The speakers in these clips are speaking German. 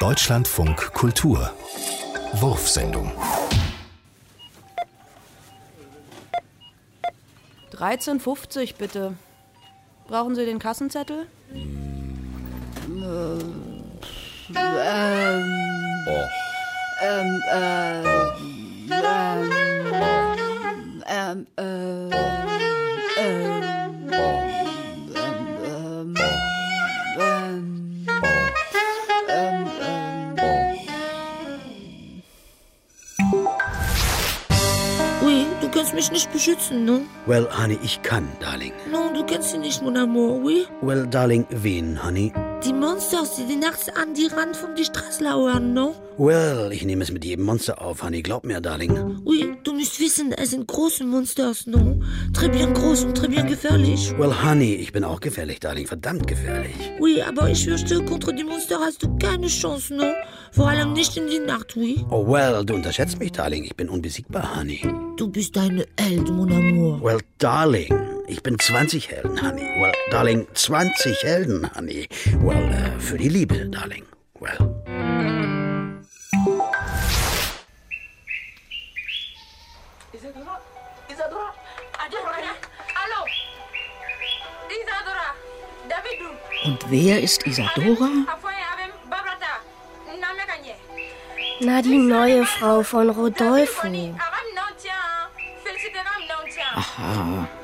Deutschlandfunk Kultur Wurfsendung 13,50 bitte. Brauchen Sie den Kassenzettel? Ähm, äh, ähm, kannst mich nicht beschützen, no? Well, Honey, ich kann, Darling. No, du kennst sie nicht, mon amour, oui? Well, Darling, wen, Honey? Die Monsters, die die nachts an die Rand von die Straße lauern, no? Well, ich nehme es mit jedem Monster auf, Honey. Glaub mir, Darling. Oui, du musst wissen, es sind große Monsters, no? Très bien groß und très bien gefährlich. Well, Honey, ich bin auch gefährlich, Darling. Verdammt gefährlich. Oui, aber ich fürchte, contra die Monster hast du keine Chance, no? Vor allem nicht in die Nacht, oui? Oh, well, du unterschätzt mich, Darling. Ich bin unbesiegbar, Honey. Du bist eine Held, mon amour. Well, Darling, ich bin 20 Helden, Honey. Well, Darling, 20 Helden, Honey. Well, äh, für die Liebe, Darling. Well. Isadora, Isadora, ada orang. Hallo, Isadora, Davidu. Und wer ist Isadora? Na, die neue Frau von Rodolfo. Aha.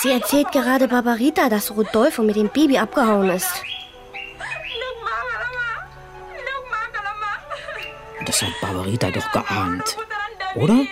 Sie erzählt gerade Barbarita, dass Rodolfo mit dem Baby abgehauen ist. Das hat Barbarita doch geahnt. Oder?